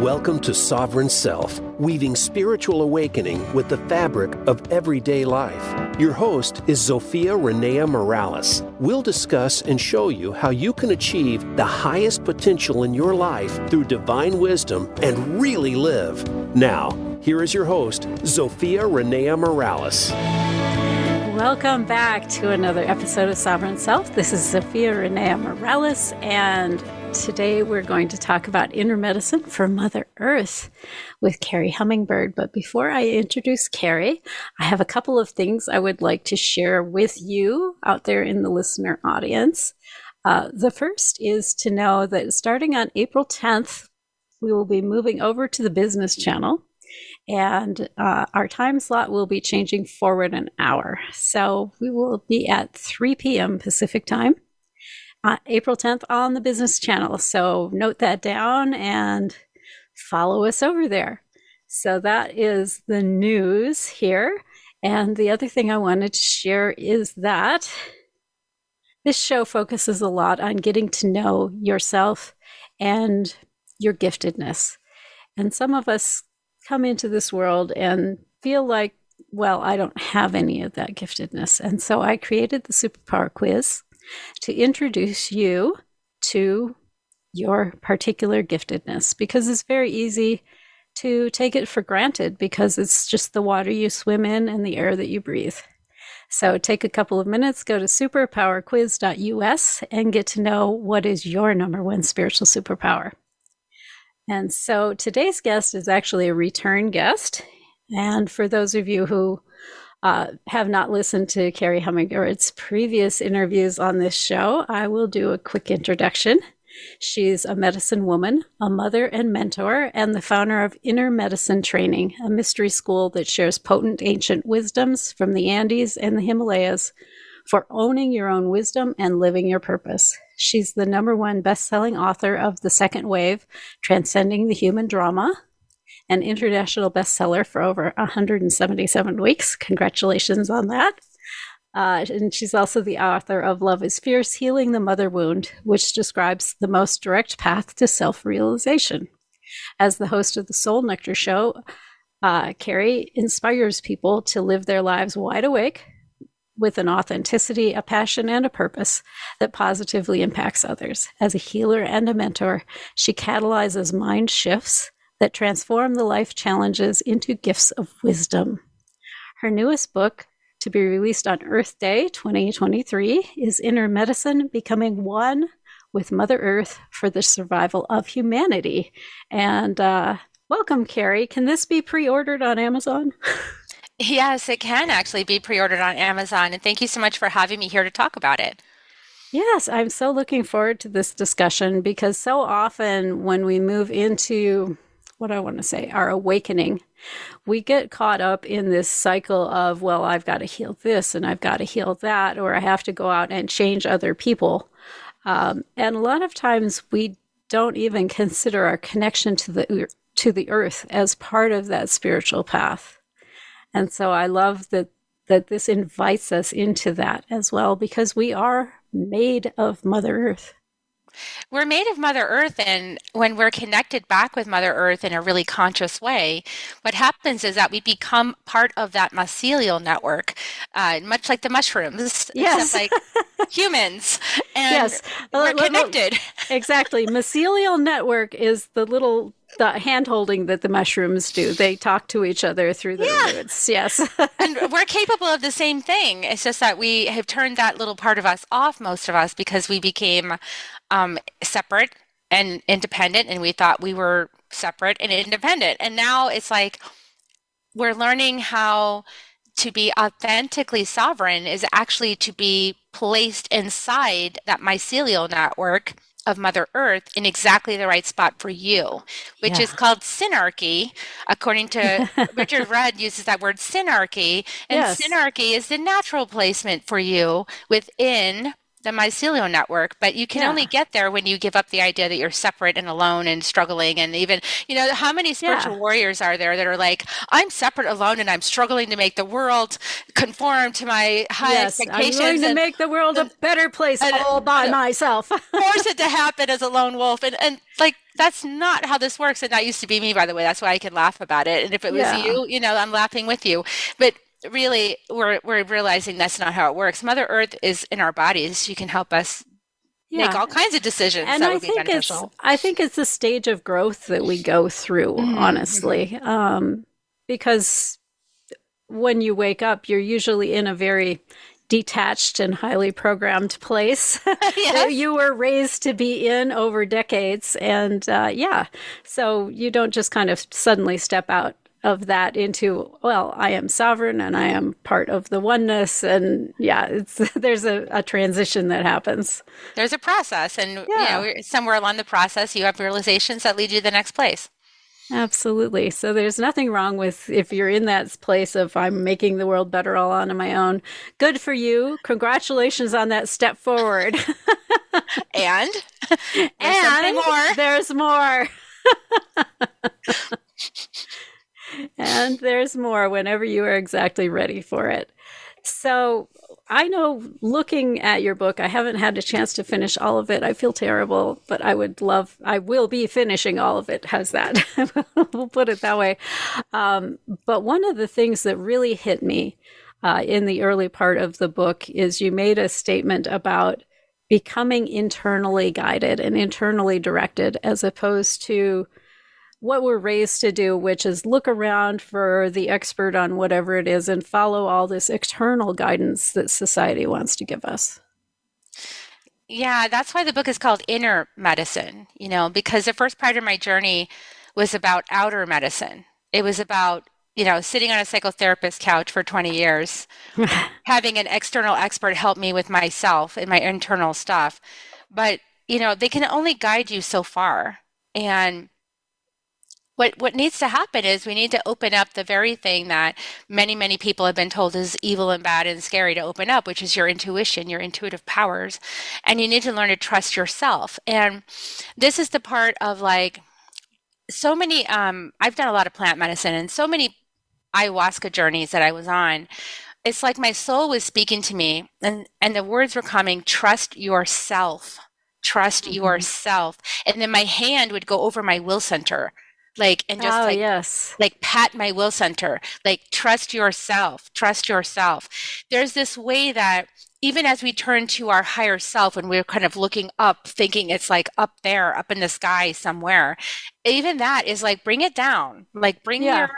Welcome to Sovereign Self, weaving spiritual awakening with the fabric of everyday life. Your host is Zofia Renea Morales. We'll discuss and show you how you can achieve the highest potential in your life through divine wisdom and really live. Now, here is your host, Zofia Renea Morales. Welcome back to another episode of Sovereign Self. This is Zofia Renea Morales, and today we're going to talk about inner medicine for Mother Earth with Kerri Hummingbird. But before I introduce Kerri, I have a couple of things I would like to share with you out there in the listener audience. Uh, the first is to know that starting on April 10th, we will be moving over to the business channel and uh, our time slot will be changing forward an hour. So we will be at 3 p.m. Pacific time, uh, April 10th on the business channel. So note that down and follow us over there. So that is the news here. And the other thing I wanted to share is that this show focuses a lot on getting to know yourself and your giftedness. And some of us come into this world and feel like, well, I don't have any of that giftedness. And so I created the superpower quiz to introduce you to your particular giftedness because it's very easy to take it for granted because it's just the water you swim in and the air that you breathe. So take a couple of minutes, go to superpowerquiz.us and get to know what is your number one spiritual superpower. And so today's guest is actually a return guest. And for those of you who uh, have not listened to Kerri Hummingbird's previous interviews on this show, I will do a quick introduction. She's a medicine woman, a mother and mentor, and the founder of Inner Medicine Training, a mystery school that shares potent ancient wisdoms from the Andes and the Himalayas for owning your own wisdom and living your purpose. She's the number one best-selling author of The Second Wave, Transcending the Human Drama, an international bestseller for over 177 weeks. Congratulations on that. Uh, and she's also the author of Love is Fierce Healing the Mother Wound, which describes the most direct path to self realization. As the host of the Soul Nectar Show, uh, Kerri inspires people to live their lives wide awake, with an authenticity, a passion, and a purpose that positively impacts others. As a healer and a mentor, she catalyzes mind shifts that transform the life challenges into gifts of wisdom. Her newest book, to be released on Earth Day 2023, is Inner Medicine Becoming One with Mother Earth for the Survival of Humanity. And uh, welcome, Kerri. Can this be pre ordered on Amazon? Yes, it can actually be pre ordered on Amazon. And thank you so much for having me here to talk about it. Yes, I'm so looking forward to this discussion because so often when we move into what I want to say, our awakening, we get caught up in this cycle of, well, I've got to heal this and I've got to heal that, or I have to go out and change other people. Um, and a lot of times we don't even consider our connection to the to the earth as part of that spiritual path. And so I love that that this invites us into that as well because we are made of Mother Earth. We're made of Mother Earth, and when we're connected back with Mother Earth in a really conscious way, what happens is that we become part of that mycelial network, uh, much like the mushrooms. Yes. like humans. And yes. we're connected. Exactly. mycelial network is the little the hand holding that the mushrooms do. They talk to each other through the yeah. roots. Yes. and we're capable of the same thing. It's just that we have turned that little part of us off, most of us, because we became um, separate and independent, and we thought we were separate and independent. And now it's like we're learning how to be authentically sovereign is actually to be placed inside that mycelial network of Mother Earth in exactly the right spot for you, which yeah. is called synarchy. According to Richard Rudd, uses that word synarchy, and yes. synarchy is the natural placement for you within the mycelial network, but you can yeah. only get there when you give up the idea that you're separate and alone and struggling. And even, you know, how many spiritual yeah. warriors are there that are like, I'm separate, alone, and I'm struggling to make the world conform to my high yes, expectations. I'm going to make the world a better place and, uh, all by myself. force it to happen as a lone wolf. And, and like, that's not how this works. And that used to be me, by the way. That's why I can laugh about it. And if it was yeah. you, you know, I'm laughing with you. But really we're we're realizing that's not how it works. Mother Earth is in our bodies. She can help us yeah. make all kinds of decisions and I think It's, I think it's the stage of growth that we go through, mm-hmm. honestly. Um, because when you wake up, you're usually in a very detached and highly programmed place yes. that you were raised to be in over decades. And uh, yeah, so you don't just kind of suddenly step out of that into well i am sovereign and i am part of the oneness. And yeah it's there's a, a transition that happens. There's a process and yeah. you know somewhere along the process you have realizations that lead you to the next place. Absolutely. So there's nothing wrong with if you're in that place of i'm making the world better all on my own good for you. Congratulations on that step forward. And? There's and more. there's more and there's more whenever you are exactly ready for it. So I know looking at your book, I haven't had a chance to finish all of it. I feel terrible, but I would love, I will be finishing all of it. How's that? we'll put it that way. Um, but one of the things that really hit me uh, in the early part of the book is you made a statement about becoming internally guided and internally directed as opposed to what we're raised to do, which is look around for the expert on whatever it is and follow all this external guidance that society wants to give us. Yeah, that's why the book is called Inner Medicine, you know, because the first part of my journey was about outer medicine. It was about, you know, sitting on a psychotherapist couch for 20 years, having an external expert help me with myself and my internal stuff. But, you know, they can only guide you so far. And what what needs to happen is we need to open up the very thing that many many people have been told is evil and bad and scary to open up which is your intuition your intuitive powers. And you need to learn to trust yourself. And this is the part of like so many um, i've done a lot of plant medicine and so many ayahuasca journeys that i was on. It's like my soul was speaking to me and and the words were coming trust yourself. Trust mm-hmm. yourself. And then my hand would go over my will center like and just oh, like yes. like pat my will center like trust yourself trust yourself. There's this way that even as we turn to our higher self and we're kind of looking up thinking it's like up there up in the sky somewhere even that is like bring it down. Like bring yeah. your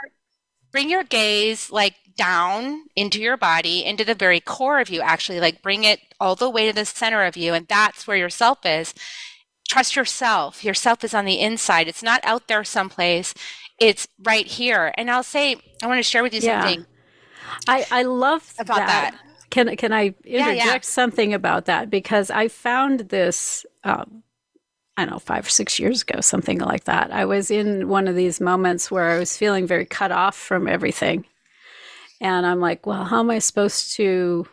bring your gaze like down into your body into the very core of you actually. Like bring it all the way to the center of you and that's where your self is trust yourself. Yourself is on the inside. It's not out there someplace. It's right here. And I'll say, I want to share with you yeah. something. I, I love about that. that. Can can I interject yeah, yeah. something about that? Because I found this, um, I don't know, five or six years ago, something like that. I was in one of these moments where I was feeling very cut off from everything. And I'm like, well, how am I supposed to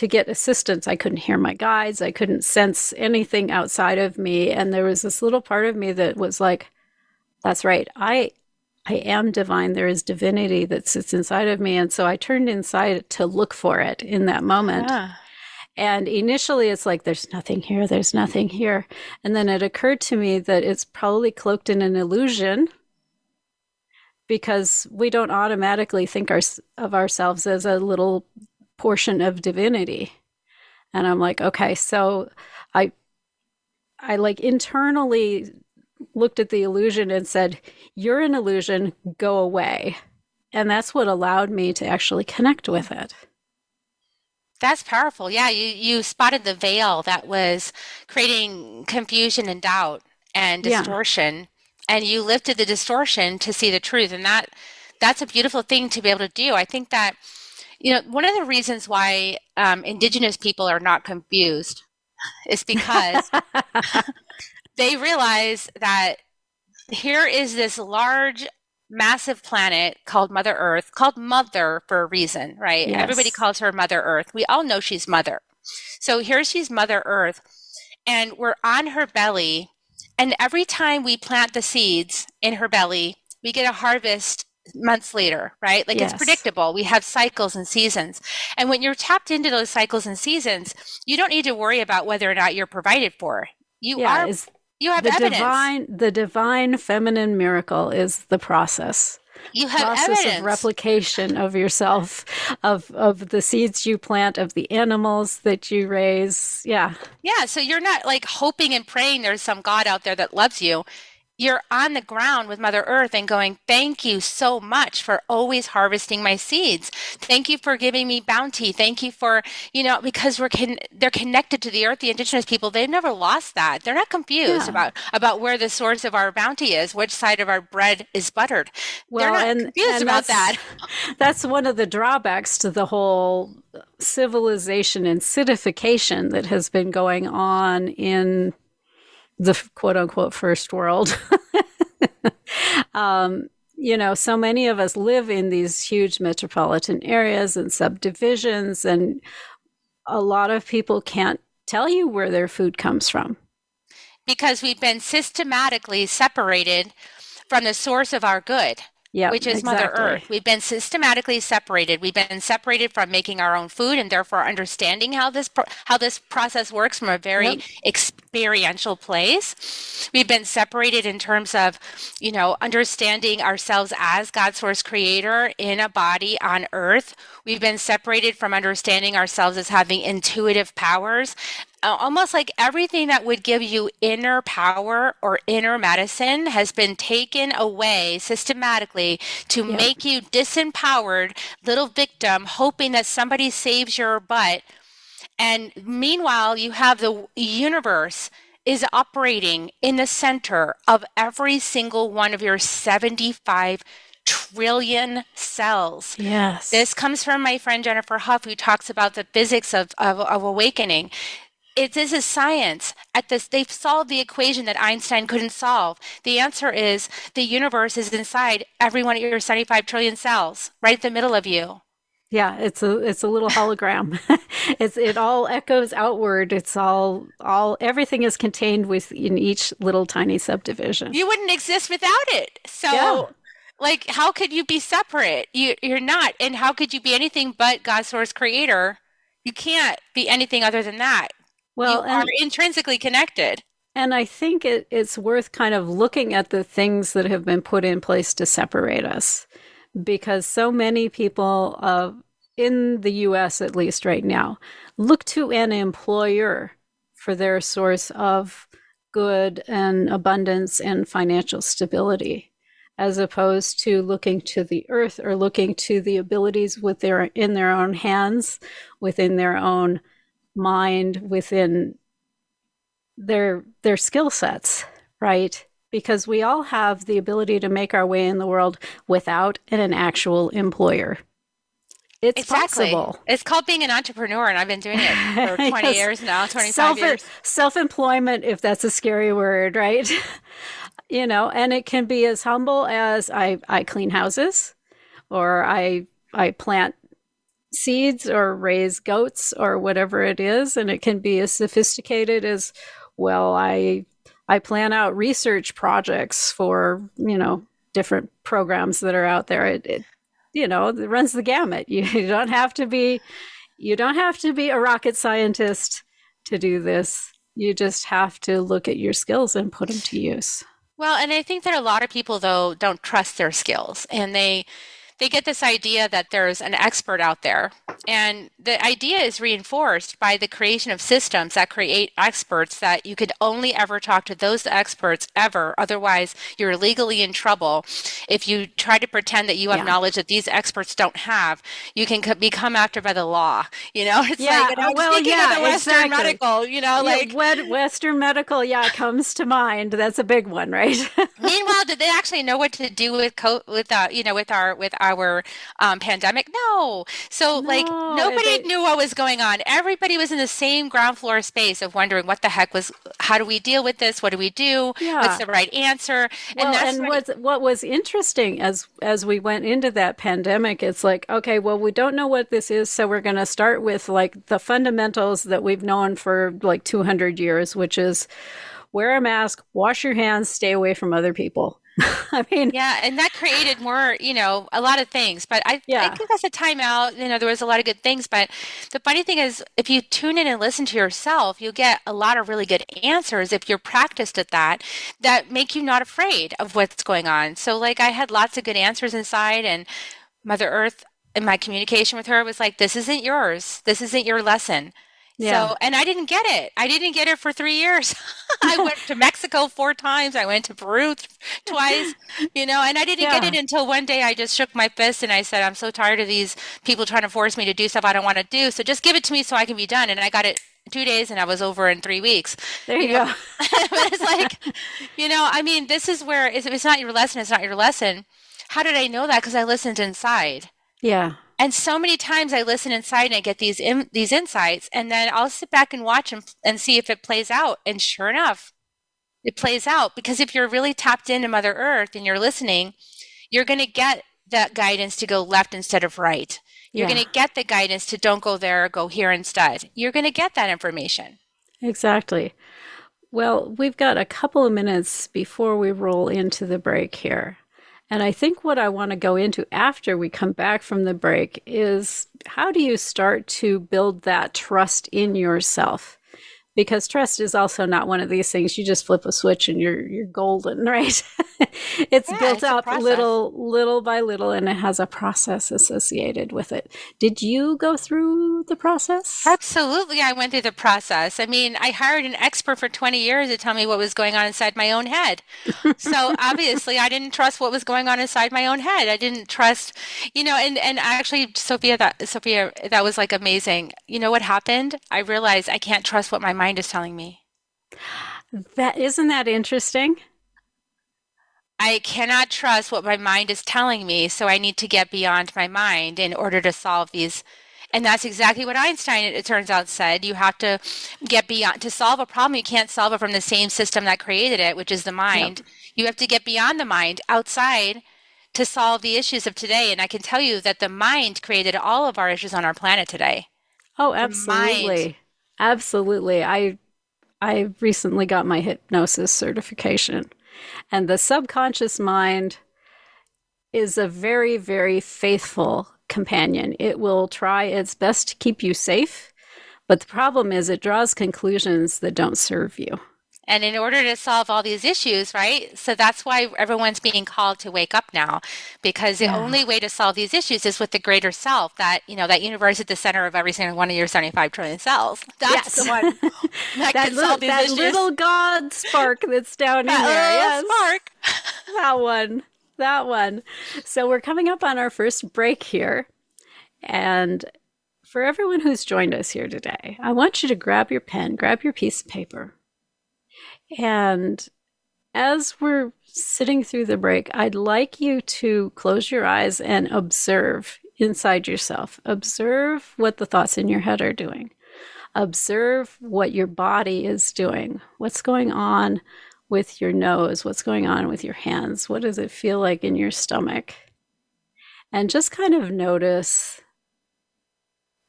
to get assistance. I couldn't hear my guides. I couldn't sense anything outside of me. And there was this little part of me that was like, that's right. I I am divine. There is divinity that sits inside of me. And so I turned inside to look for it in that moment. Yeah. And initially it's like, there's nothing here. There's nothing here. And then it occurred to me that it's probably cloaked in an illusion because we don't automatically think our, of ourselves as a little portion of divinity. And I'm like, okay, so I I like internally looked at the illusion and said, You're an illusion, go away. And that's what allowed me to actually connect with it. That's powerful. Yeah, you, you spotted the veil that was creating confusion and doubt and distortion. Yeah. And you lifted the distortion to see the truth. And that that's a beautiful thing to be able to do. I think that you know, one of the reasons why um, Indigenous people are not confused is because they realize that here is this large, massive planet called Mother Earth, called Mother for a reason, right? Yes. Everybody calls her Mother Earth. We all know she's Mother. So here she's Mother Earth, and we're on her belly. And every time we plant the seeds in her belly, we get a harvest months later, right? Like yes. it's predictable. We have cycles and seasons. And when you're tapped into those cycles and seasons, you don't need to worry about whether or not you're provided for. You yeah, are you have the evidence. divine the divine feminine miracle is the process you have process evidence. of replication of yourself of of the seeds you plant of the animals that you raise yeah yeah so you're not like hoping and praying there's some god out there that loves you you're on the ground with Mother Earth and going, Thank you so much for always harvesting my seeds. Thank you for giving me bounty. Thank you for, you know, because we're con- they're connected to the earth, the indigenous people, they've never lost that. They're not confused yeah. about about where the source of our bounty is, which side of our bread is buttered. Well, they're not and, confused and about that. That's one of the drawbacks to the whole civilization and citification that has been going on in the quote unquote first world. um, you know, so many of us live in these huge metropolitan areas and subdivisions, and a lot of people can't tell you where their food comes from. Because we've been systematically separated from the source of our good yeah, which is exactly. Mother Earth. We've been systematically separated. We've been separated from making our own food, and therefore understanding how this pro- how this process works from a very yep. experiential place. We've been separated in terms of, you know, understanding ourselves as God's source creator in a body on Earth. We've been separated from understanding ourselves as having intuitive powers almost like everything that would give you inner power or inner medicine has been taken away systematically to yeah. make you disempowered little victim hoping that somebody saves your butt and meanwhile you have the universe is operating in the center of every single one of your 75 trillion cells. Yes. This comes from my friend Jennifer Hough, who talks about the physics of, of, of awakening it is a science. At this they've solved the equation that einstein couldn't solve. The answer is the universe is inside every one of your 75 trillion cells right at the middle of you. Yeah it's a it's a little hologram. It's it all echoes outward. It's all all everything is contained within each little tiny subdivision. You wouldn't exist without it. So yeah. like how could you be separate? You you're not. And how could you be anything but god's source creator? You can't be anything other than that well, you and, are intrinsically connected. And I think it, it's worth kind of looking at the things that have been put in place to separate us, because so many people, uh, in the U.S. at least right now, look to an employer for their source of good and abundance and financial stability as opposed to looking to the earth or looking to the abilities with their in their own hands within their own mind within their their skill sets, right? Because we all have the ability to make our way in the world without an actual employer. It's exactly. possible. It's called being an entrepreneur, and I've been doing it for 20 yes. years now, 25 Self- years. Self employment, if that's a scary word, right? you know, and it can be as humble as I, I clean houses or I I plant seeds or raise goats or whatever it is and it can be as sophisticated as well i i plan out research projects for you know different programs that are out there. It, it you know it runs the gamut. You, you don't have to be you don't have to be a rocket scientist to do this. You just have to look at your skills and put them to use. Well and i think that a lot of people though don't trust their skills and they they get this idea that there's an expert out there. And the idea is reinforced by the creation of systems that create experts that you could only ever talk to those experts ever. Otherwise, you're legally in trouble. If you try to pretend that you have yeah. knowledge that these experts don't have, you can co- become after by the law. You know, it's yeah. like, and well, yeah, of Western exactly. medical, you know, yeah, like Western medical, yeah, comes to mind. That's a big one, right? Meanwhile, did they actually know what to do with co- with uh, you know, with our with our hour um, pandemic? No. So, no, like, nobody they, knew what was going on. Everybody was in the same ground floor space of wondering what the heck was, how do we deal with this? What do we do? Yeah. What's the right answer? Well, and, that's and what, what was interesting as as we went into that pandemic, it's like, okay, well, we don't know what this is, so we're going to start with like the fundamentals that we've known for like 200 years, which is wear a mask, wash your hands, stay away from other people. I mean, yeah, and that created more, you know, a lot of things. But I, yeah. I think that's a timeout. You know, there was a lot of good things. But the funny thing is, if you tune in and listen to yourself, you'll get a lot of really good answers if you're practiced at that, that make you not afraid of what's going on. So, like, I had lots of good answers inside, and Mother Earth, in my communication with her, was like, "This isn't yours. This isn't your lesson." Yeah. So, and I didn't get it. I didn't get it for three years. I went to Mexico four times. I went to Peru twice, you know, and I didn't yeah. get it until one day I just shook my fist and I said, I'm so tired of these people trying to force me to do stuff I don't want to do. So just give it to me so I can be done. And I got it two days and I was over in three weeks. There you, you go. But it's like, you know, I mean, this is where it's, it's not your lesson. It's not your lesson. How did I know that? Because I listened inside. Yeah. And so many times I listen inside and I get these in, these insights, and then I'll sit back and watch and, and see if it plays out. And sure enough, it plays out because if you're really tapped into Mother Earth and you're listening, you're going to get that guidance to go left instead of right. You're yeah. going to get the guidance to don't go there, go here instead. You're going to get that information. Exactly. Well, we've got a couple of minutes before we roll into the break here. And I think what I want to go into after we come back from the break is how do you start to build that trust in yourself? Because trust is also not one of these things. You just flip a switch and you're you're golden right? It's yeah, built it's up little little by little and it has a process associated with it. Did you go through the process? Absolutely i went through the process. I mean i hired an expert for 20 years to tell me what was going on inside my own head. So obviously i didn't trust what was going on inside my own head. I didn't trust you know and and actually Zofia that Zofia that was like amazing. You know what happened? I realized i can't trust what my mind is telling me. That isn't that interesting? I cannot trust what my mind is telling me, so I need to get beyond my mind in order to solve these. And that's exactly what Einstein, it turns out, said. You have to get beyond, to solve a problem, you can't solve it from the same system that created it, which is the mind. Yep. You have to get beyond the mind, outside, to solve the issues of today. And I can tell you that the mind created all of our issues on our planet today. Oh, absolutely. Absolutely. I I recently got my hypnosis certification. And the subconscious mind is a very, very faithful companion. It will try its best to keep you safe, but the problem is it draws conclusions that don't serve you. And in order to solve all these issues, right? So that's why everyone's being called to wake up now, because the yeah. only way to solve these issues is with the greater self. That you know, that universe at the center of every single one of your seventy-five trillion cells. That's yes. the one that, that, little, that little God spark that's down in there. Yes. spark. that one. That one. So we're coming up on our first break here, and for everyone who's joined us here today, I want you to grab your pen, grab your piece of paper and as we're sitting through the break, I'd like you to close your eyes and observe inside yourself. Observe what the thoughts in your head are doing. Observe what your body is doing. What's going on with your nose? What's going on with your hands? What does it feel like in your stomach? And just kind of notice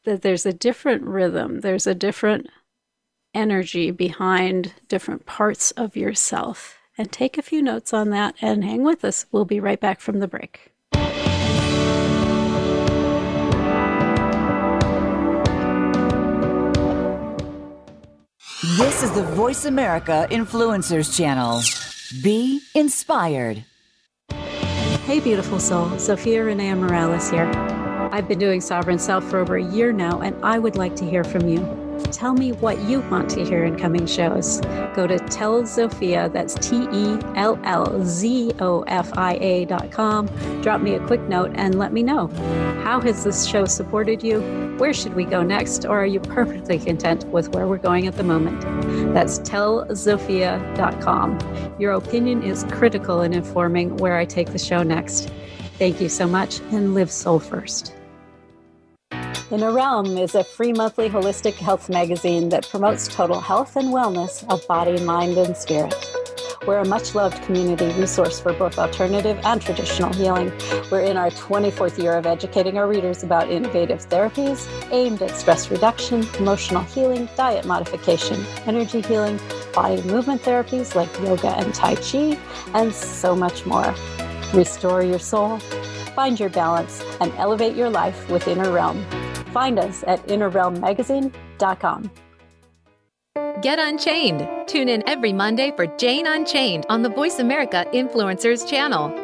that there's a different rhythm, there's a different energy behind different parts of yourself. And take a few notes on that and hang with us. We'll be right back from the break. This is the Voice America Influencers Channel. Be inspired. Hey, beautiful soul. Zofia Renea Morales here. I've been doing Sovereign Self for over a year now, and I would like to hear from you. Tell me what you want to hear in coming shows. Go to Tell Zofia, that's T E L L Z O F I A dot com. Drop me a quick note and let me know. How has this show supported you? Where should we go next? Or are you perfectly content with where we're going at the moment? That's tellzofia.com. Your opinion is critical in informing where I take the show next. Thank you so much and live soul first. Inner Realm is a free monthly holistic health magazine that promotes total health and wellness of body, mind, and spirit. We're a much loved community resource for both alternative and traditional healing. We're in our 24th year of educating our readers about innovative therapies aimed at stress reduction, emotional healing, diet modification, energy healing, body movement therapies like yoga and Tai Chi, and so much more. Restore your soul, find your balance, and elevate your life with Inner Realm. Find us at innerrealmmagazine.com. Get Unchained. Tune in every Monday for Jane Unchained on the Voice America Influencers channel,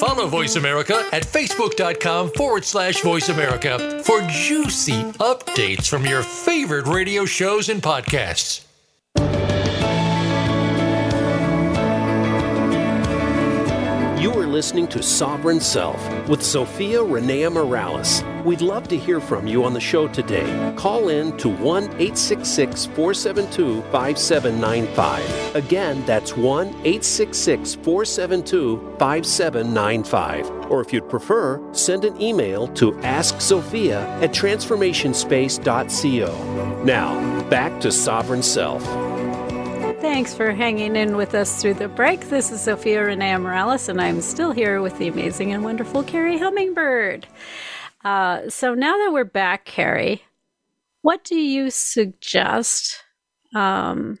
Follow Voice America at facebook.com forward slash voice America for juicy updates from your favorite radio shows and podcasts. You are listening to Sovereign Self with Zofia Renea Morales. We'd love to hear from you on the show today. Call in to 1 866 472 5795. Again, that's 1 866 472 5795. Or if you'd prefer, send an email to askzofia at transformationspace.co. Now, back to Sovereign Self. Thanks for hanging in with us through the break. This is Zofia Renea Morales, and I'm still here with the amazing and wonderful Kerri Hummingbird. Uh, so now that we're back, Kerri, what do you suggest um,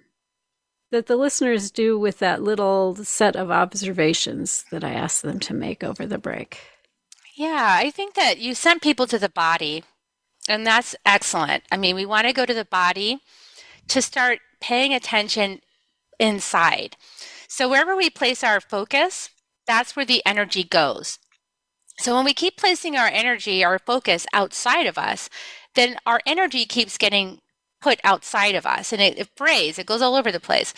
that the listeners do with that little set of observations that I asked them to make over the break? Yeah, I think that you sent people to the body, and that's excellent. I mean, we want to go to the body to start paying attention inside. So wherever we place our focus, that's where the energy goes. So when we keep placing our energy, our focus outside of us, then our energy keeps getting put outside of us and it, it frays, it goes all over the place.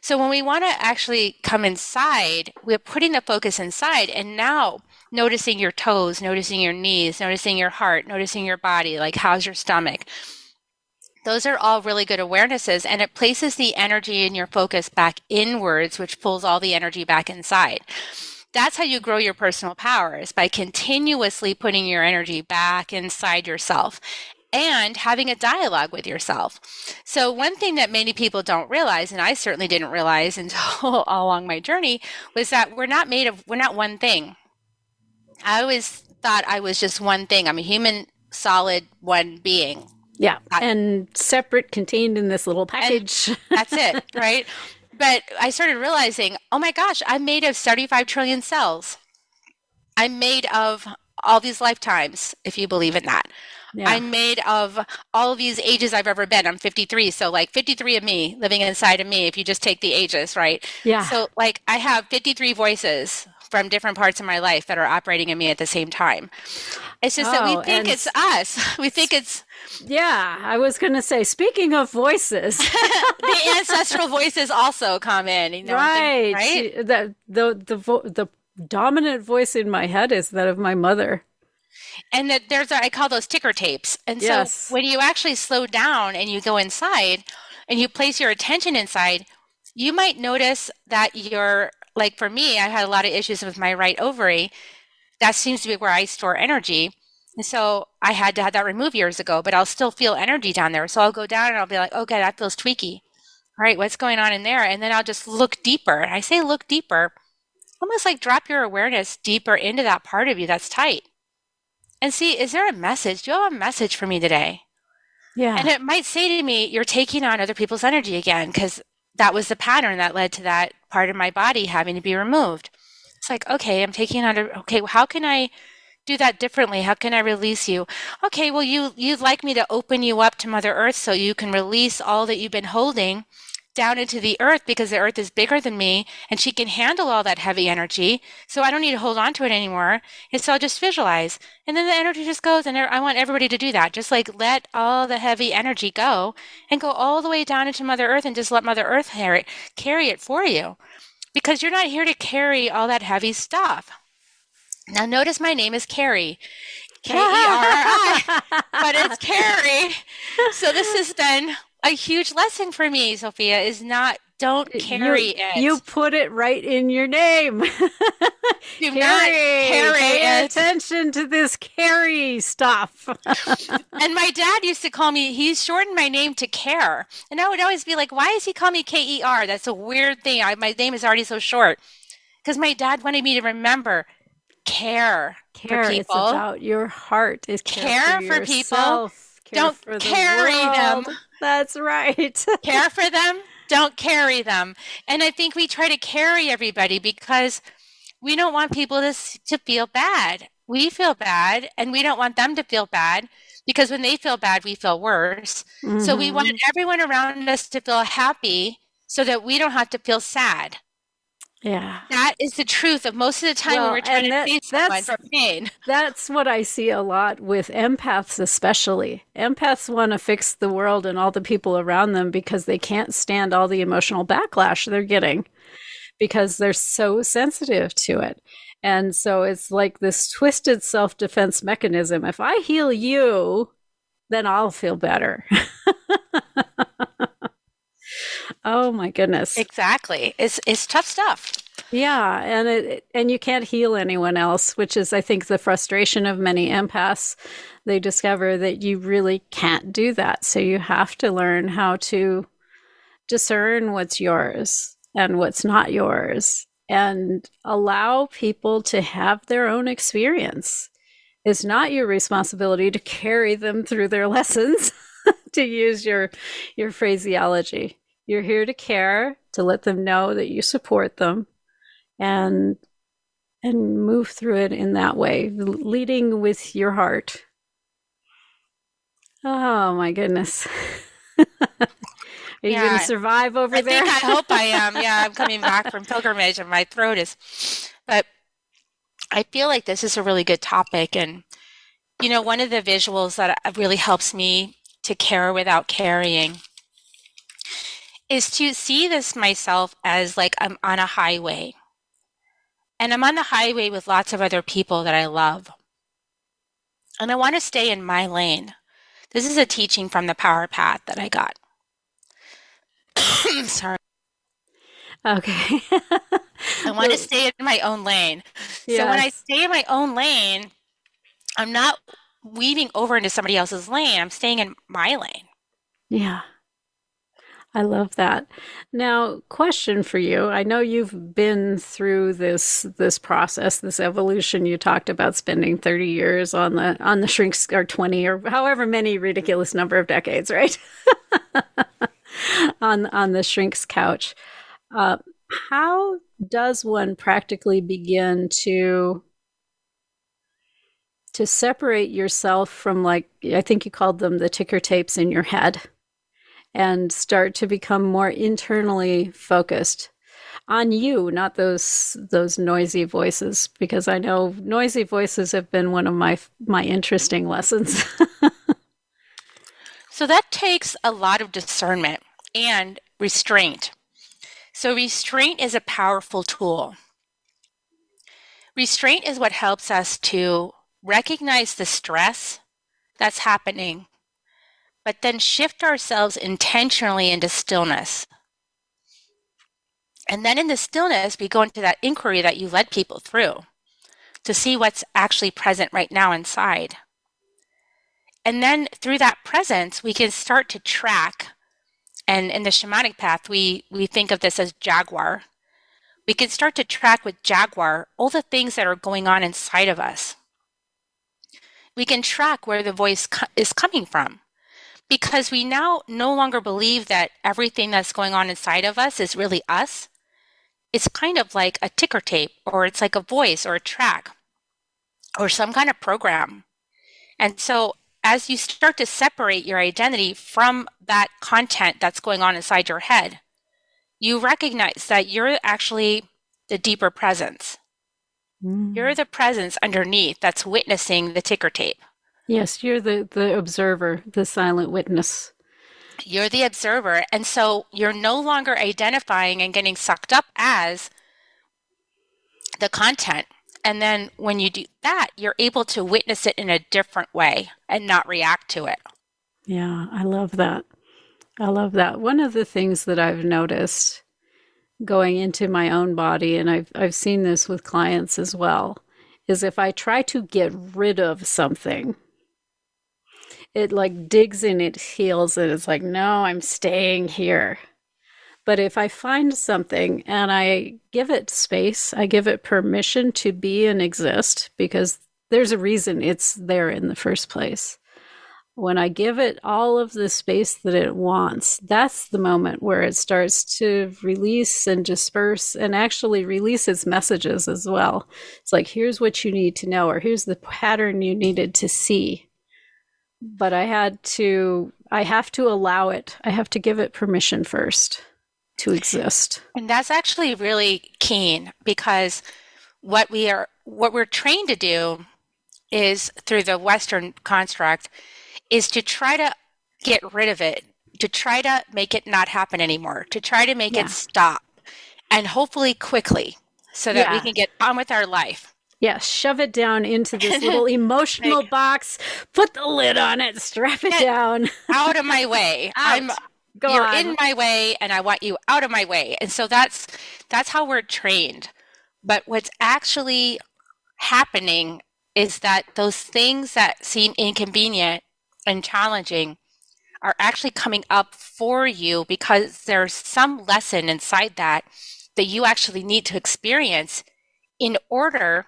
So when we want to actually come inside, we're putting the focus inside and now noticing your toes, noticing your knees, noticing your heart, noticing your body, like how's your stomach? Those are all really good awarenesses, and it places the energy in your focus back inwards, which pulls all the energy back inside. That's how you grow your personal powers by continuously putting your energy back inside yourself and having a dialogue with yourself. So, one thing that many people don't realize, and I certainly didn't realize until all along my journey, was that we're not made of, we're not one thing. I always thought I was just one thing. I'm a human, solid, one being. Yeah, uh, and separate, contained in this little package. that's it, right? But I started realizing, oh my gosh, I'm made of 75 trillion cells. I'm made of all these lifetimes, if you believe in that. Yeah. I'm made of all of these ages I've ever been. I'm 53, so like 53 of me living inside of me. If you just take the ages, right? Yeah. So like I have 53 voices from different parts of my life that are operating in me at the same time. It's just oh, that we oh, think it's us. We think it's yeah, I was going to say, speaking of voices, the ancestral voices also come in. You know, right, right. The the the vo- the dominant voice in my head is that of my mother. And that there's a, I call those ticker tapes. And yes. so when you actually slow down and you go inside and you place your attention inside, you might notice that you're like for me, I had a lot of issues with my right ovary. That seems to be where I store energy. And so I had to have that removed years ago, but I'll still feel energy down there. So I'll go down and I'll be like, okay, that feels tweaky. All right, what's going on in there? And then I'll just look deeper. And I say look deeper, almost like drop your awareness deeper into that part of you that's tight. And see, is there a message? Do you have a message for me today? Yeah. And it might say to me, you're taking on other people's energy again, because that was the pattern that led to that part of my body having to be removed. It's like, okay, I'm taking on, okay, well, how can I do that differently? How can I release you? Okay, well, you you'd like me to open you up to Mother Earth so you can release all that you've been holding down into the earth because the earth is bigger than me and she can handle all that heavy energy. So I don't need to hold on to it anymore. And so I'll just visualize. And then the energy just goes. And I want everybody to do that. Just like let all the heavy energy go and go all the way down into Mother Earth and just let Mother Earth carry it, for you. Because you're not here to carry all that heavy stuff. Now, notice my name is Kerri. K E R I, but it's Carrie. So this has been a huge lesson for me, Zofia, is not don't carry you, it. You put it right in your name. Do carry, not carry pay it. attention to this carry stuff. And my dad used to call me, he's shortened my name to Care. And I would always be like, why does he call me K E R? That's a weird thing. I, my name is already so short. Because my dad wanted me to remember care, care for is people. about your heart. Is care, Care for, for people. care Don't for the carry them. That's right. care for them, don't carry them. And I think we try to carry everybody because we don't want people to, to feel bad. We feel bad and we don't want them to feel bad because when they feel bad, we feel worse. So we want mm-hmm. everyone around us to feel happy so that we don't have to feel sad. Yeah. That is the truth of most of the time Well, when we're trying to that- someone that's- from pain. That's what I see a lot with empaths, especially. Empaths want to fix the world and all the people around them because they can't stand all the emotional backlash they're getting because they're so sensitive to it. And so it's like this twisted self defense mechanism. If I heal you, then I'll feel better. oh my goodness. Exactly. It's it's tough stuff. Yeah, and it and you can't heal anyone else, which is I think the frustration of many empaths. They discover that you really can't do that. So you have to learn how to discern what's yours and what's not yours and allow people to have their own experience. It's not your responsibility to carry them through their lessons, to use your your phraseology. You're here to care, to let them know that you support them and and move through it in that way, leading with your heart. Oh my goodness. Are you going to survive over I there? think I hope I am. Yeah, I'm coming back from pilgrimage and my throat is but I feel like this is a really good topic and you know, one of the visuals that really helps me to care without carrying is to see this myself as like I'm on a highway. And I'm on the highway with lots of other people that I love. And I want to stay in my lane. This is a teaching from the Power Path that I got. Sorry. okay. I want to stay in my own lane. So when I stay in my own lane, I'm not weaving over into somebody else's lane. I'm staying in my lane. Yeah. I love that. Now, question for you. I know you've been through this this process, this evolution. You talked about spending 30 years on the on the shrinks or 20 or however many ridiculous number of decades, right? on on the shrink's couch. Uh, how does one practically begin to to separate yourself from like I think you called them the ticker tapes in your head? And start to become more internally focused on you not those those noisy voices because i know noisy voices have been one of my my interesting lessons So that takes a lot of discernment and restraint. So restraint is a powerful tool. Restraint is what helps us to recognize the stress that's happening, but then shift ourselves intentionally into stillness. And then in the stillness, we go into that inquiry that you led people through to see what's actually present right now inside. And then through that presence, we can start to track. And in the shamanic path, we, we think of this as jaguar. We can start to track with jaguar all the things that are going on inside of us. We can track where the voice co- is coming from because we now no longer believe that everything that's going on inside of us is really us. It's kind of like a ticker tape, or it's like a voice or a track or some kind of program. And so as you start to separate your identity from that content that's going on inside your head, you recognize that you're actually the deeper presence. Mm. You're the presence underneath that's witnessing the ticker tape. Yes, you're the, the observer, the silent witness. You're the observer. And so you're no longer identifying and getting sucked up as the content. And then when you do that, you're able to witness it in a different way and not react to it. Yeah, I love that. I love that. One of the things that I've noticed going into my own body, and I've I've seen this with clients as well, is if I try to get rid of something, it like digs in its heels and it's like, no, I'm staying here. But if I find something and I give it space, I give it permission to be and exist because there's a reason it's there in the first place. When I give it all of the space that it wants, that's the moment where it starts to release and disperse and actually release its messages as well. It's like, here's what you need to know, or here's the pattern you needed to see. But I had to, I have to allow it, I have to give it permission first to exist. And that's actually really keen because what we are what we're trained to do is through the western construct is to try to get rid of it, to try to make it not happen anymore, to try to make Yeah. it stop and hopefully quickly so that we can get on with our life. Yeah, shove it down into this little emotional box, put the lid on it, strap it down. Out of my way. I'm Out. Go you're on. in my way and I want you out of my way. And so that's that's how we're trained. But what's actually happening is that those things that seem inconvenient and challenging are actually coming up for you because there's some lesson inside that that you actually need to experience in order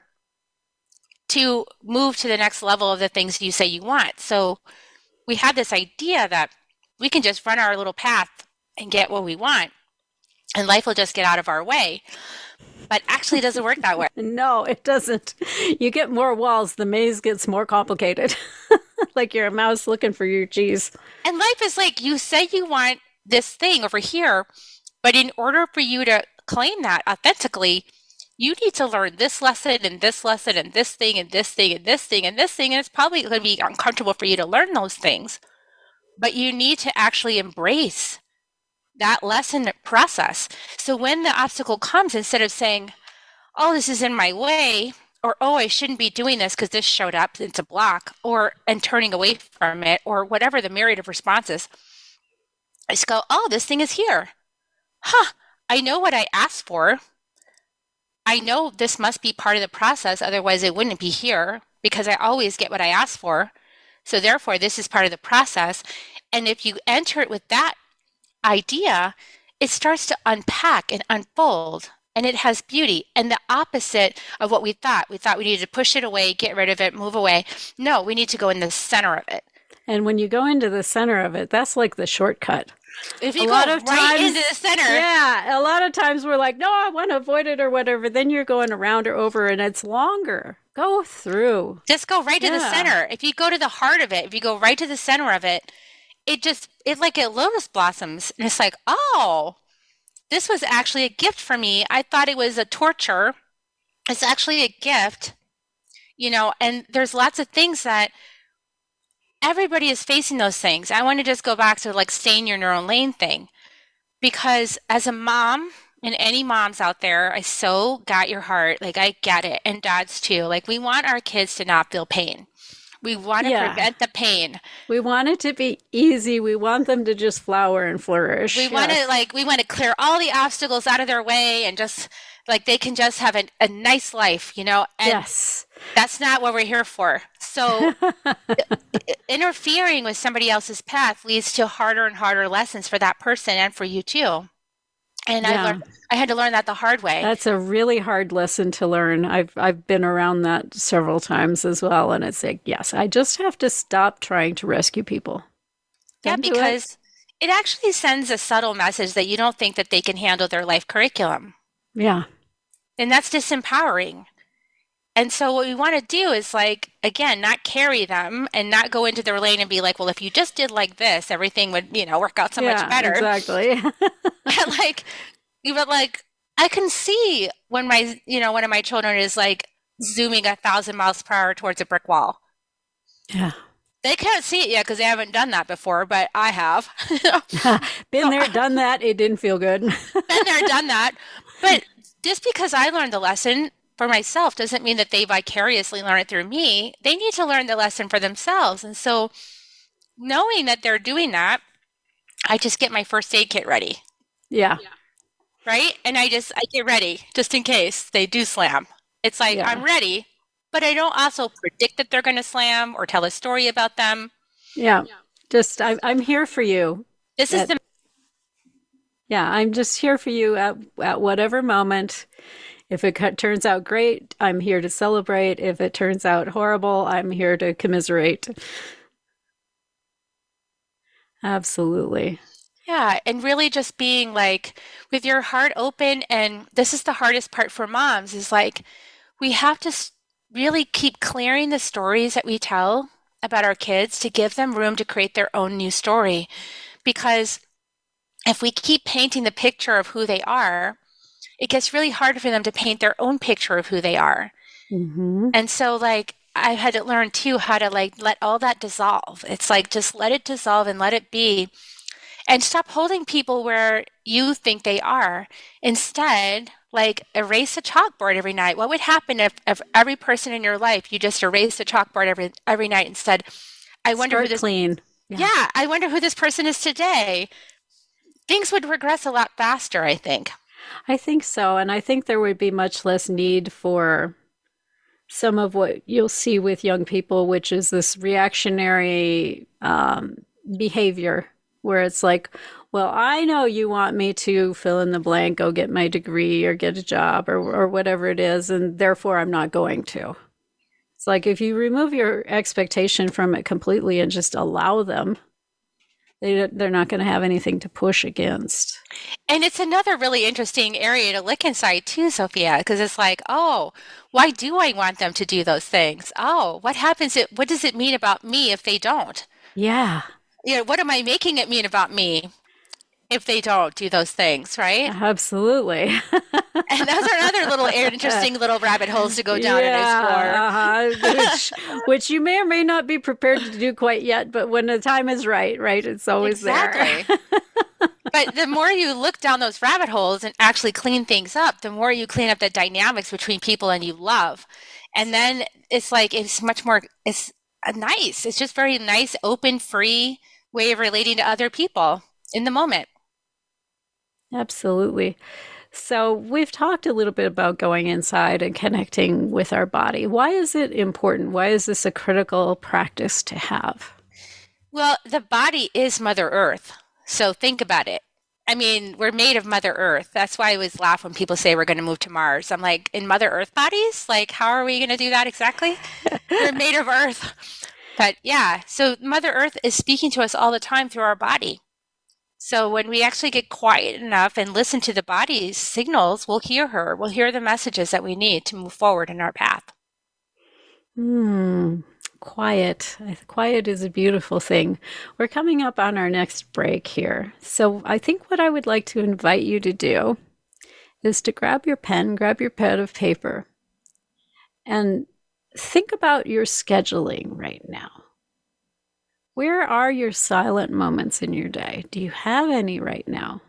to move to the next level of the things you say you want. So we had this idea that we can just run our little path and get what we want and life will just get out of our way. But actually it doesn't work that way. No, it doesn't. You get more walls, the maze gets more complicated. like you're a mouse looking for your cheese. And life is like you say you want this thing over here, but in order for you to claim that authentically, you need to learn this lesson and this lesson and this thing and this thing and this thing and this thing. And it's probably going to be uncomfortable for you to learn those things, but you need to actually embrace that lesson process. So when the obstacle comes, instead of saying, oh, this is in my way, or oh, I shouldn't be doing this because this showed up, it's a block, or and turning away from it, or whatever the myriad of responses, I just go, oh, this thing is here. Huh, I know what I asked for. I know this must be part of the process, otherwise, it wouldn't be here because I always get what I ask for. So, therefore, this is part of the process. And if you enter it with that idea, it starts to unpack and unfold and it has beauty and the opposite of what we thought. We thought we needed to push it away, get rid of it, move away. No, we need to go in the center of it. And when you go into the center of it, that's like the shortcut. If you A go lot of right times- into the center, Yeah, a lot of times we're like, no, I want to avoid it or whatever. Then you're going around or over and it's longer. Go through. just go right to the center. If you go to the heart of it, if you go right to the center of it, it just it like it lotus blossoms and it's like, oh, this was actually a gift for me. I thought it was a torture. It's actually a gift. You know, and there's lots of things that everybody is facing those things. I want to just go back to like staying in your own lane thing. Because as a mom, and any moms out there, I so got your heart. Like I get it, and dads too. Like we want our kids to not feel pain. We want to Yeah. prevent the pain. We want it to be easy. We want them to just flower and flourish. We want to like we want to clear all the obstacles out of their way and just like they can just have a, a nice life, you know. And yes. That's not what we're here for. So interfering with somebody else's path leads to harder and harder lessons for that person and for you too. And I learned I had to learn that the hard way. That's a really hard lesson to learn. I've I've been around that several times as well, and it's like, yes, I just have to stop trying to rescue people. Yeah, Don't it. because it actually sends a subtle message that you don't think that they can handle their life curriculum. Yeah, And that's disempowering. And so what we want to do is like again, not carry them and not go into their lane and be like, well, if you just did like this, everything would, you know, work out so yeah, much better. Exactly. like But like, I can see when my, you know, one of my children is like zooming a thousand miles per hour towards a brick wall. Yeah. They can't see it yet because they haven't done that before, but I have. Been there, done that. It didn't feel good. Been there, done that. But just because I learned the lesson for myself doesn't mean that they vicariously learn it through me. They need to learn the lesson for themselves. And so, knowing that they're doing that, I just get my first aid kit ready. yeah. right? And I just I get ready just in case they do slam. It's like Yeah. I'm ready, but I don't also predict that they're going to slam or tell a story about them. Yeah. Just, I, I'm here for you. This is the Yeah, I'm just here for you at at whatever moment. If it turns out great, I'm here to celebrate. If it turns out horrible, I'm here to commiserate. Absolutely. yeah, and really just being like with your heart open and this is the hardest part for moms is like we have to really keep clearing the stories that we tell about our kids to give them room to create their own new story because if we keep painting the picture of who they are, it gets really hard for them to paint their own picture of who they are. hmm And so, like, I've had to learn too how to like let all that dissolve. It's like just let it dissolve and let it be. And stop holding people where you think they are. Instead, like erase a chalkboard every night. What would happen if, if every person in your life you just erased a chalkboard every every night instead? I wonder who this clean. yeah, I wonder who this person is today. Things would regress a lot faster, I think. I think so. And I think there would be much less need for some of what you'll see with young people, which is this reactionary um, behavior where it's like, well, I know you want me to fill in the blank, go get my degree or get a job or, or whatever it is, and therefore I'm not going to. It's like if you remove your expectation from it completely and just allow them, they, they're not going to have anything to push against. And it's another really interesting area to look inside too, Zofia, because it's like, oh, why do I want them to do those things? Oh, what happens? It what does it mean about me if they don't? Yeah. You know, what am I making it mean about me if they don't do those things, right? Absolutely. And those are another little interesting little rabbit holes to go down and explore. uh-huh. which, which you may or may not be prepared to do quite yet, but when the time is right, right, it's always there. Exactly. but the more you look down those rabbit holes and actually clean things up, the more you clean up the dynamics between people and you love. And then it's like it's much more it's nice. It's just very nice, open, free way of relating to other people in the moment. Absolutely. So, we've talked a little bit about going inside and connecting with our body. Why is it important? Why is this a critical practice to have? Well, the body is Mother Earth. So think about it. I mean, we're made of Mother Earth. That's why I always laugh when people say we're going to move to Mars. I'm like, in Mother Earth bodies? Like, how are we going to do that exactly? we're made of Earth. But yeah, so Mother Earth is speaking to us all the time through our body. So when we actually get quiet enough and listen to the body's signals, we'll hear her. We'll hear the messages that we need to move forward in our path. Hmm. Quiet. Quiet is a beautiful thing. We're coming up on our next break here. So I think what I would like to invite you to do is to grab your pen, grab your pad of paper, and think about your scheduling right now. Where are your silent moments in your day? Do you have any right now?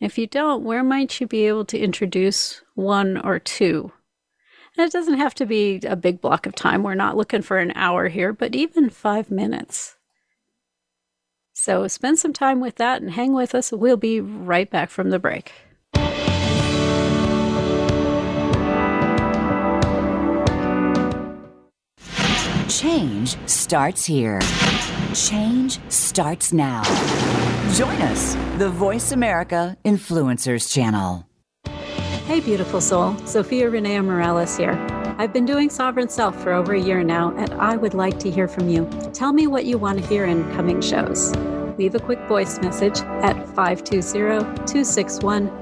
If you don't, where might you be able to introduce one or two? And it doesn't have to be a big block of time. We're not looking for an hour here, but even five minutes. So spend some time with that and hang with us. We'll be right back from the break. Change starts here. Change starts now. Join us, the Voice America Influencers Channel. Hey, beautiful soul. Zofia Renea Morales here. I've been doing Sovereign Self for over a year now, and I would like to hear from you. Tell me what you want to hear in coming shows. Leave a quick voice message at 520 261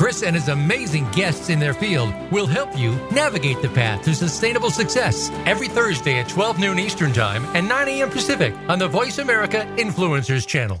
Chris and his amazing guests in their field will help you navigate the path to sustainable success every Thursday at 12 noon Eastern Time and 9 a.m. Pacific on the Voice America Influencers channel.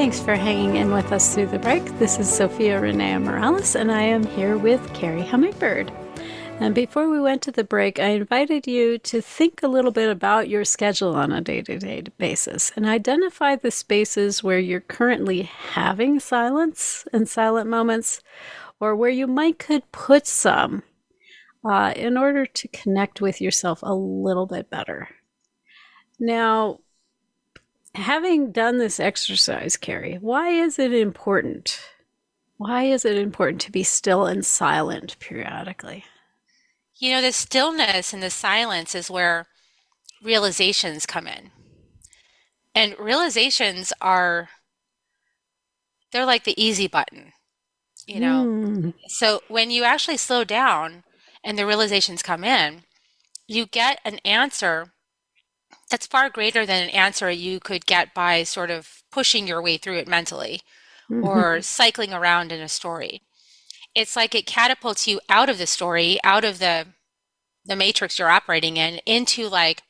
Thanks for hanging in with us through the break. This is Zofia Renea Morales, and I am here with Kerri Hummingbird. And before we went to the break, I invited you to think a little bit about your schedule on a day to day basis and identify the spaces where you're currently having silence and silent moments, or where you might could put some uh, in order to connect with yourself a little bit better. Now, having done this exercise, Kerri, why is it important? Why is it important to be still and silent periodically? You know, the stillness and the silence is where realizations come in. And realizations are, they're like the easy button, you know? Mm. So when you actually slow down and the realizations come in, you get an answer that's far greater than an answer you could get by sort of pushing your way through it mentally Mm-hmm. or cycling around in a story. It's like it catapults you out of the story, out of the the matrix you're operating in into like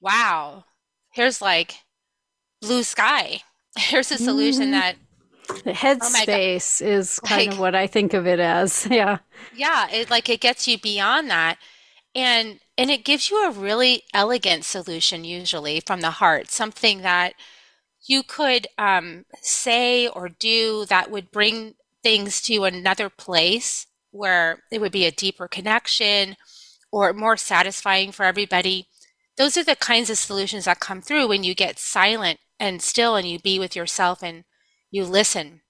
wow, here's like blue sky. Here's a solution Mhm. that The Oh headspace is kind Like- of what I think of it as. Yeah. yeah it like it gets you beyond that and and it gives you a really elegant solution usually from the heart something that you could um, say or do that would bring things to another place where it would be a deeper connection or more satisfying for everybody. Those are the kinds of solutions that come through when you get silent and still and you be with yourself and you listen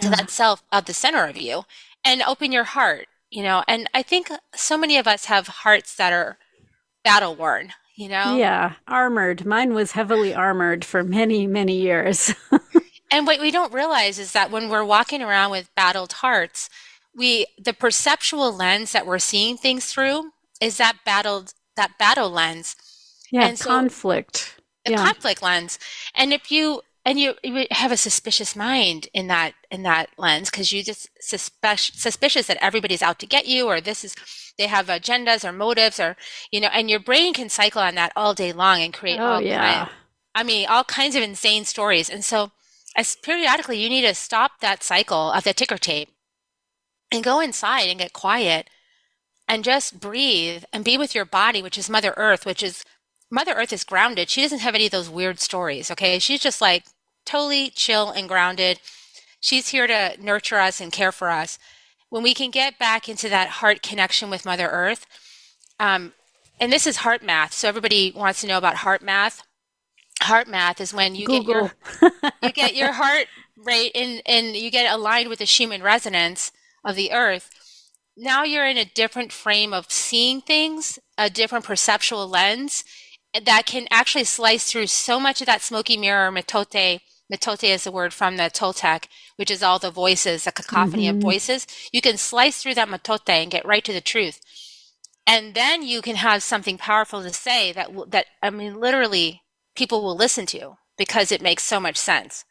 to that self at the center of you and open your heart you know and i think so many of us have hearts that are battle worn you know Yeah, armored. Mine was heavily armored for many, many years. and what we don't realize is that when we're walking around with battled hearts we the perceptual lens that we're seeing things through is that battled that battle lens yeah, And so- conflict. the Yeah. conflict lens and if you and you, you have a suspicious mind in that in that lens because you just suspicious suspicious that everybody's out to get you or this is they have agendas or motives or you know and your brain can cycle on that all day long and create Oh, all yeah. kind, i mean all kinds of insane stories and so as periodically you need to stop that cycle of the ticker tape and go inside and get quiet and just breathe and be with your body, which is Mother Earth, which is Mother Earth is grounded. She doesn't have any of those weird stories, okay? She's just like totally chill and grounded. She's here to nurture us and care for us. When we can get back into that heart connection with Mother Earth, um, and this is HeartMath. So everybody wants to know about HeartMath. Heart math is when you Google. get your you get your heart rate and and you get aligned with the Schumann resonance of the earth. Now you're in a different frame of seeing things, a different perceptual lens that can actually slice through so much of that smoky mirror mitote mitote is the word from the Toltec, which is all the voices, the cacophony mm-hmm. of voices. You can slice through that mitote and get right to the truth. And then you can have something powerful to say that that I mean literally people will listen to because it makes so much sense.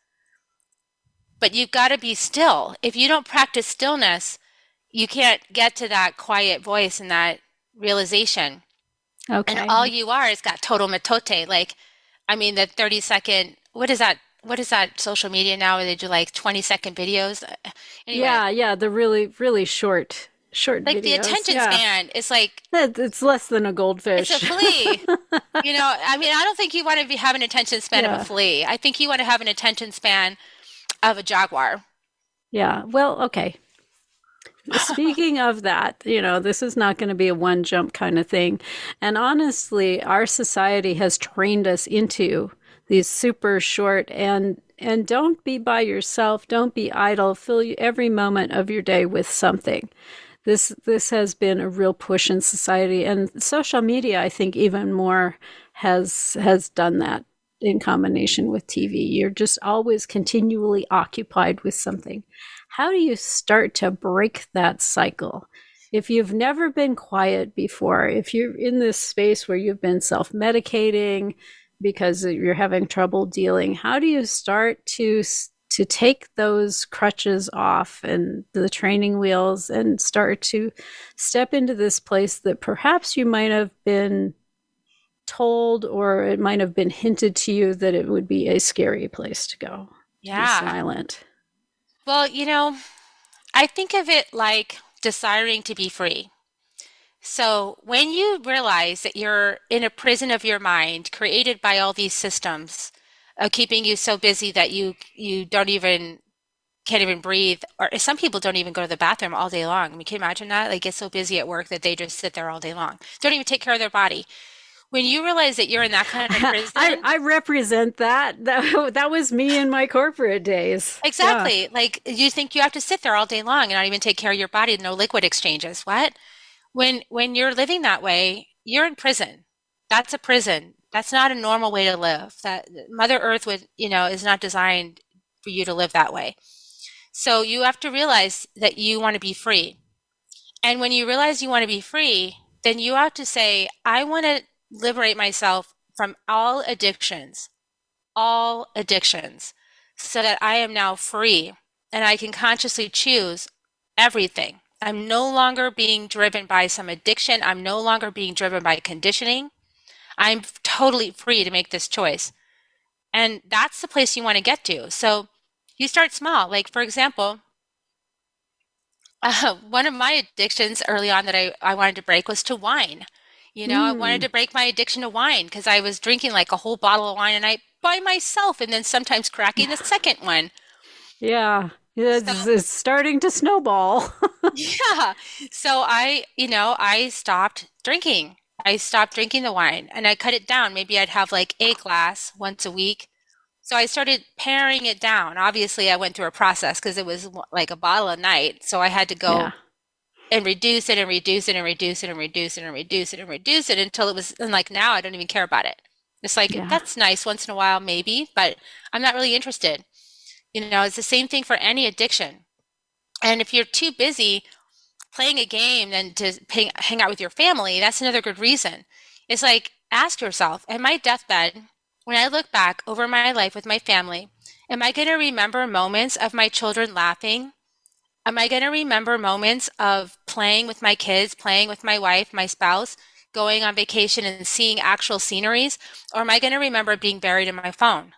But you've got to be still. If you don't practice stillness, you can't get to that quiet voice and that realization. Okay. And all you are is got total mitote. Like, I mean, the 30 second, what is that? What is that social media now where they do like 20 second videos? Uh, anyway, yeah, yeah, the really, really short short like videos. the attention yeah. span is like it's less than a goldfish it's a flea you know i mean i don't think you want to be have an attention span yeah. of a flea i think you want to have an attention span of a jaguar yeah well okay Speaking of that, you know, this is not going to be a one jump kind of thing. And honestly, our society has trained us into these super short and and don't be by yourself, don't be idle, fill every moment of your day with something. This this has been a real push in society and social media i think even more has has done that in combination with tv you're just always continually occupied with something. How do you start to break that cycle? If you've never been quiet before if you're in this space where you've been self-medicating because you're having trouble dealing how do you start to to take those crutches off and the training wheels and start to step into this place that perhaps you might have been told or it might have been hinted to you that it would be a scary place to go. Yeah. Be silent. Well, you know, I think of it like desiring to be free. So when you realize that you're in a prison of your mind created by all these systems of keeping you so busy that you you don't even can't even breathe or some people don't even go to the bathroom all day long. I mean can you imagine that? They get so busy at work that they just sit there all day long. Don't even take care of their body. When you realize that you're in that kind of prison I, I represent that. that that was me in my corporate days. Exactly. Yeah. like you think you have to sit there all day long and not even take care of your body. No liquid exchanges. What when when you're living that way you're in prison that's a prison that's not a normal way to live. That Mother Earth would, you know, is not designed for you to live that way. So you have to realize that you want to be free. And when you realize you want to be free, then you have to say, I want to liberate myself from all addictions, all addictions, so that I am now free and I can consciously choose everything. I'm no longer being driven by some addiction. I'm no longer being driven by conditioning. I'm totally free to make this choice. And that's the place you want to get to. So you start small. Like, for example, uh, one of my addictions early on that I, I wanted to break was to wine. You know, mm. I wanted to break my addiction to wine because I was drinking like a whole bottle of wine a night by myself and then sometimes cracking the second one. Yeah. It's, so, it's starting to snowball. yeah. So I, you know, I stopped drinking I stopped drinking the wine and I cut it down. Maybe I'd have like a glass once a week. So I started paring it down. Obviously, I went through a process because it was like a bottle a night. So I had to go yeah. and reduce it and reduce it and reduce it and reduce it and reduce it and reduce it until it was, and like now I don't even care about it. It's like, yeah. that's nice once in a while, maybe, but I'm not really interested. You know, it's the same thing for any addiction. And if you're too busy playing a game than to pay, hang out with your family, that's another good reason. It's like ask yourself, at my deathbed, when I look back over my life with my family, am I going to remember moments of my children laughing? Am I going to remember moments of playing with my kids, playing with my wife, my spouse, going on vacation and seeing actual sceneries? Or am I going to remember being buried in my phone?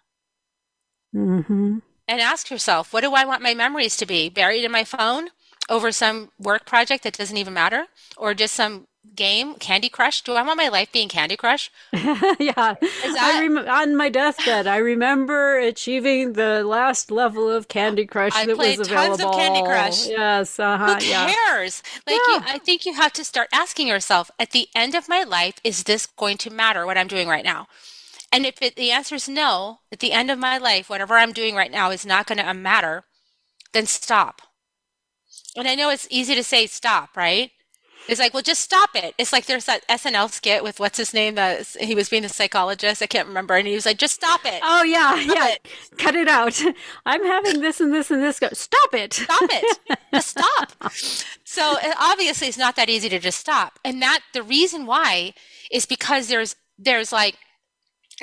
Mm-hmm. And ask yourself, what do I want my memories to be? Buried in my phone over some work project that doesn't even matter? Or just some game candy crush? Do i want my life being candy crush? Yeah. That- I rem- on my deathbed i remember achieving the last level of candy crush I that played was tons of Candy Crush. yes uh-huh, who yeah. cares? Like Yeah. you, i think you have to start asking yourself at the end of my life is this going to matter what i'm doing right now and if it, the answer is no at the end of my life whatever i'm doing right now is not going to matter then stop and i know it's easy to say stop right it's like, well, just stop it. It's like there's that SNL skit with what's his name that he was being a psychologist. I can't remember, and he was like, just stop it. oh yeah Stop yeah it. cut it out i'm having this and this and this go stop it stop it just stop so uh, obviously it's not that easy to just stop and that the reason why is because there's there's like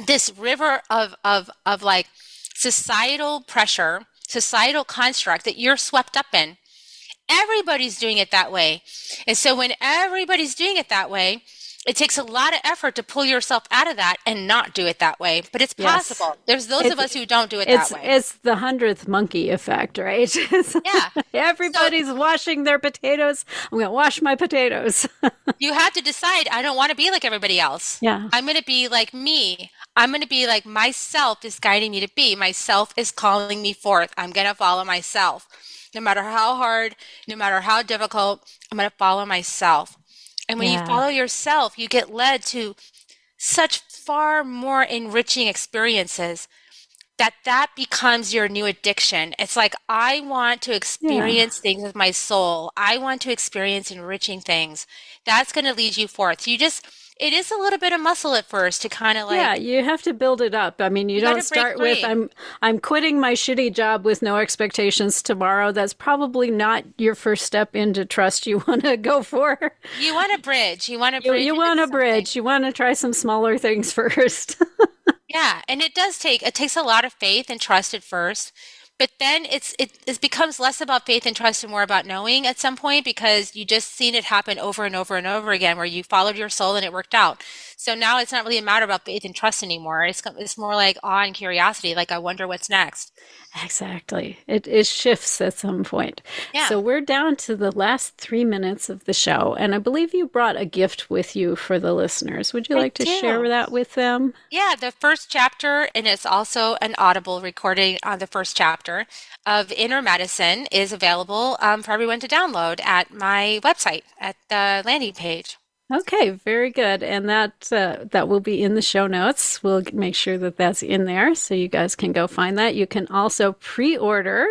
this river of of of like societal pressure societal construct that you're swept up in. Everybody's doing it that way. And so when everybody's doing it that way it takes a lot of effort to pull yourself out of that and not do it that way but it's Yes. possible. There's those It's- of us who don't do it that way. it's the hundredth monkey effect right? Yeah. everybody's washing their potatoes. I'm gonna wash my potatoes. You have to decide i don't want to be like everybody else. Yeah. I'm going to be like me. I'm going to be like myself is guiding me to be. Myself is calling me forth. I'm going to follow myself. No matter how hard no matter how difficult i'm going to follow myself and when Yeah. you follow yourself you get led to such far more enriching experiences that that becomes your new addiction. It's like i want to experience things with my soul. I want to experience enriching things. That's going to lead you forth. You just it is a little bit of muscle at first to kind of like yeah, you have to build it up. I mean, you, You don't start with free. I'm I'm quitting my shitty job with no expectations tomorrow. That's probably not your first step into trust you want to go for. you want a bridge you want to You, bridge you into want a something. bridge. You want to try some smaller things first. Yeah, and it does take it takes a lot of faith and trust at first, but then it's it, it becomes less about faith and trust and more about knowing at some point because you just seen it happen over and over and over again where you followed your soul and it worked out. So now it's not really a matter about faith and trust anymore. It's it's more like awe and curiosity. Like I wonder what's next. Exactly. It, it shifts at some point. Yeah. So we're down to the last three minutes of the show. And I believe you brought a gift with you for the listeners. Would you I like to share that with them? Yeah, the first chapter, and it's also an audible recording on the first chapter of Inner Medicine is available um, for everyone to download at my website at the landing page. Okay, very good. And that uh, that will be in the show notes. We'll make sure that that's in there so you guys can go find that. You can also pre-order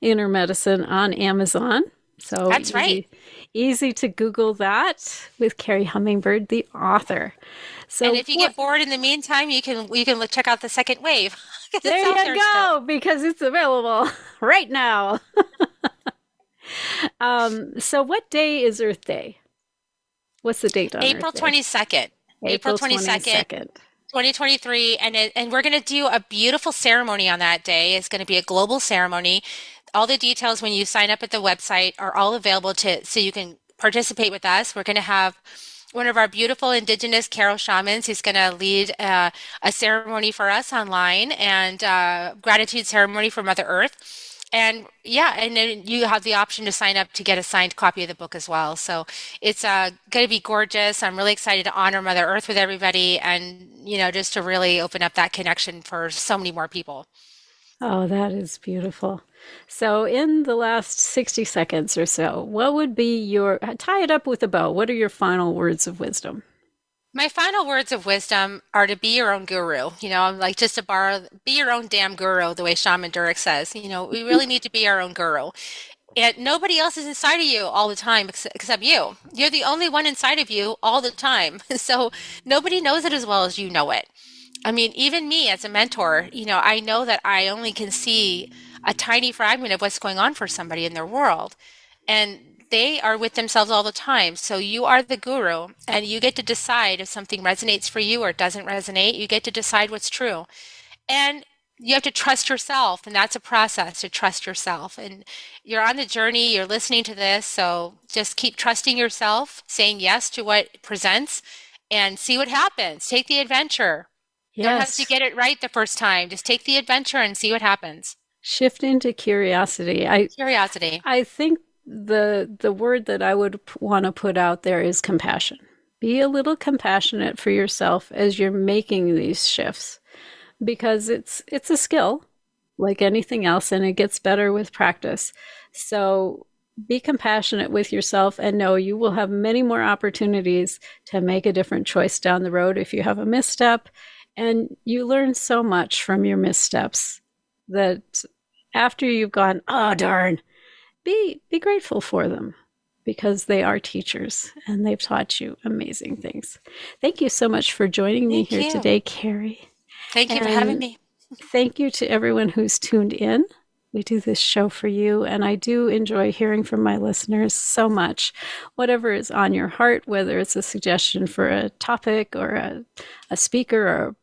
Inner Medicine on Amazon. So That's right. easy- Easy to Google that with Kerri Hummingbird, the author. So and if you what- get bored in the meantime, you can you can look, check out the second wave. there you still. go, because it's available right now. um, so what day is Earth Day? What's the date on April twenty second. April twenty second, 22nd. 2023 and it, and we're going to do a beautiful ceremony on that day. It's going to be a global ceremony. All the details when you sign up at the website are all available to so you can participate with us. We're going to have one of our beautiful indigenous Q'ero shamans who's going to lead uh, a ceremony for us online and uh, gratitude ceremony for mother earth and yeah and then you have the option to sign up to get a signed copy of the book as well so it's uh, going to be gorgeous i'm really excited to honor mother earth with everybody and you know just to really open up that connection for so many more people Oh, that is beautiful. So, in the last 60 seconds or so, what would be your tie it up with a bow? What are your final words of wisdom? My final words of wisdom are to be your own guru you know I'm like just to borrow be your own damn guru the way shaman durek says you know we really need to be our own guru. And nobody else is inside of you all the time ex- except you. You're the only one inside of you all the time. So nobody knows it as well as you know it. I mean, even me as a mentor, you know, I know that I only can see a tiny fragment of what's going on for somebody in their world. And they are with themselves all the time. So you are the guru and you get to decide if something resonates for you or doesn't resonate. You get to decide what's true. And you have to trust yourself. And that's a process to trust yourself. And you're on the journey, you're listening to this. So just keep trusting yourself, saying yes to what presents, and see what happens. Take the adventure. You don't have to get it right the first time. Just take the adventure and see what happens. Shift into curiosity. I Curiosity. I think the the word that I would want to put out there is compassion. Be a little compassionate for yourself as you're making these shifts because it's it's a skill like anything else and it gets better with practice. So be compassionate with yourself and know you will have many more opportunities to make a different choice down the road if you have a misstep and you learn so much from your missteps that after you've gone oh darn be be grateful for them because they are teachers and they've taught you amazing things. Thank you so much for joining me Thank here you. today, Kerri. Thank you for having me. Thank you to everyone who's tuned in. We do this show for you, and I do enjoy hearing from my listeners so much. Whatever is on your heart, whether it's a suggestion for a topic or a, a speaker or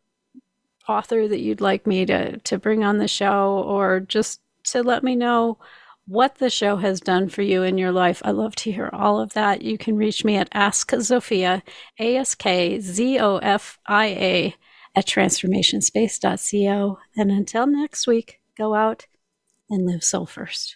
author that you'd like me to, to bring on the show, or just to let me know what the show has done for you in your life. I love to hear all of that. You can reach me at Ask Zofia, A S K Z O F I A, at transformationspace.co. And until next week, go out and live soul first.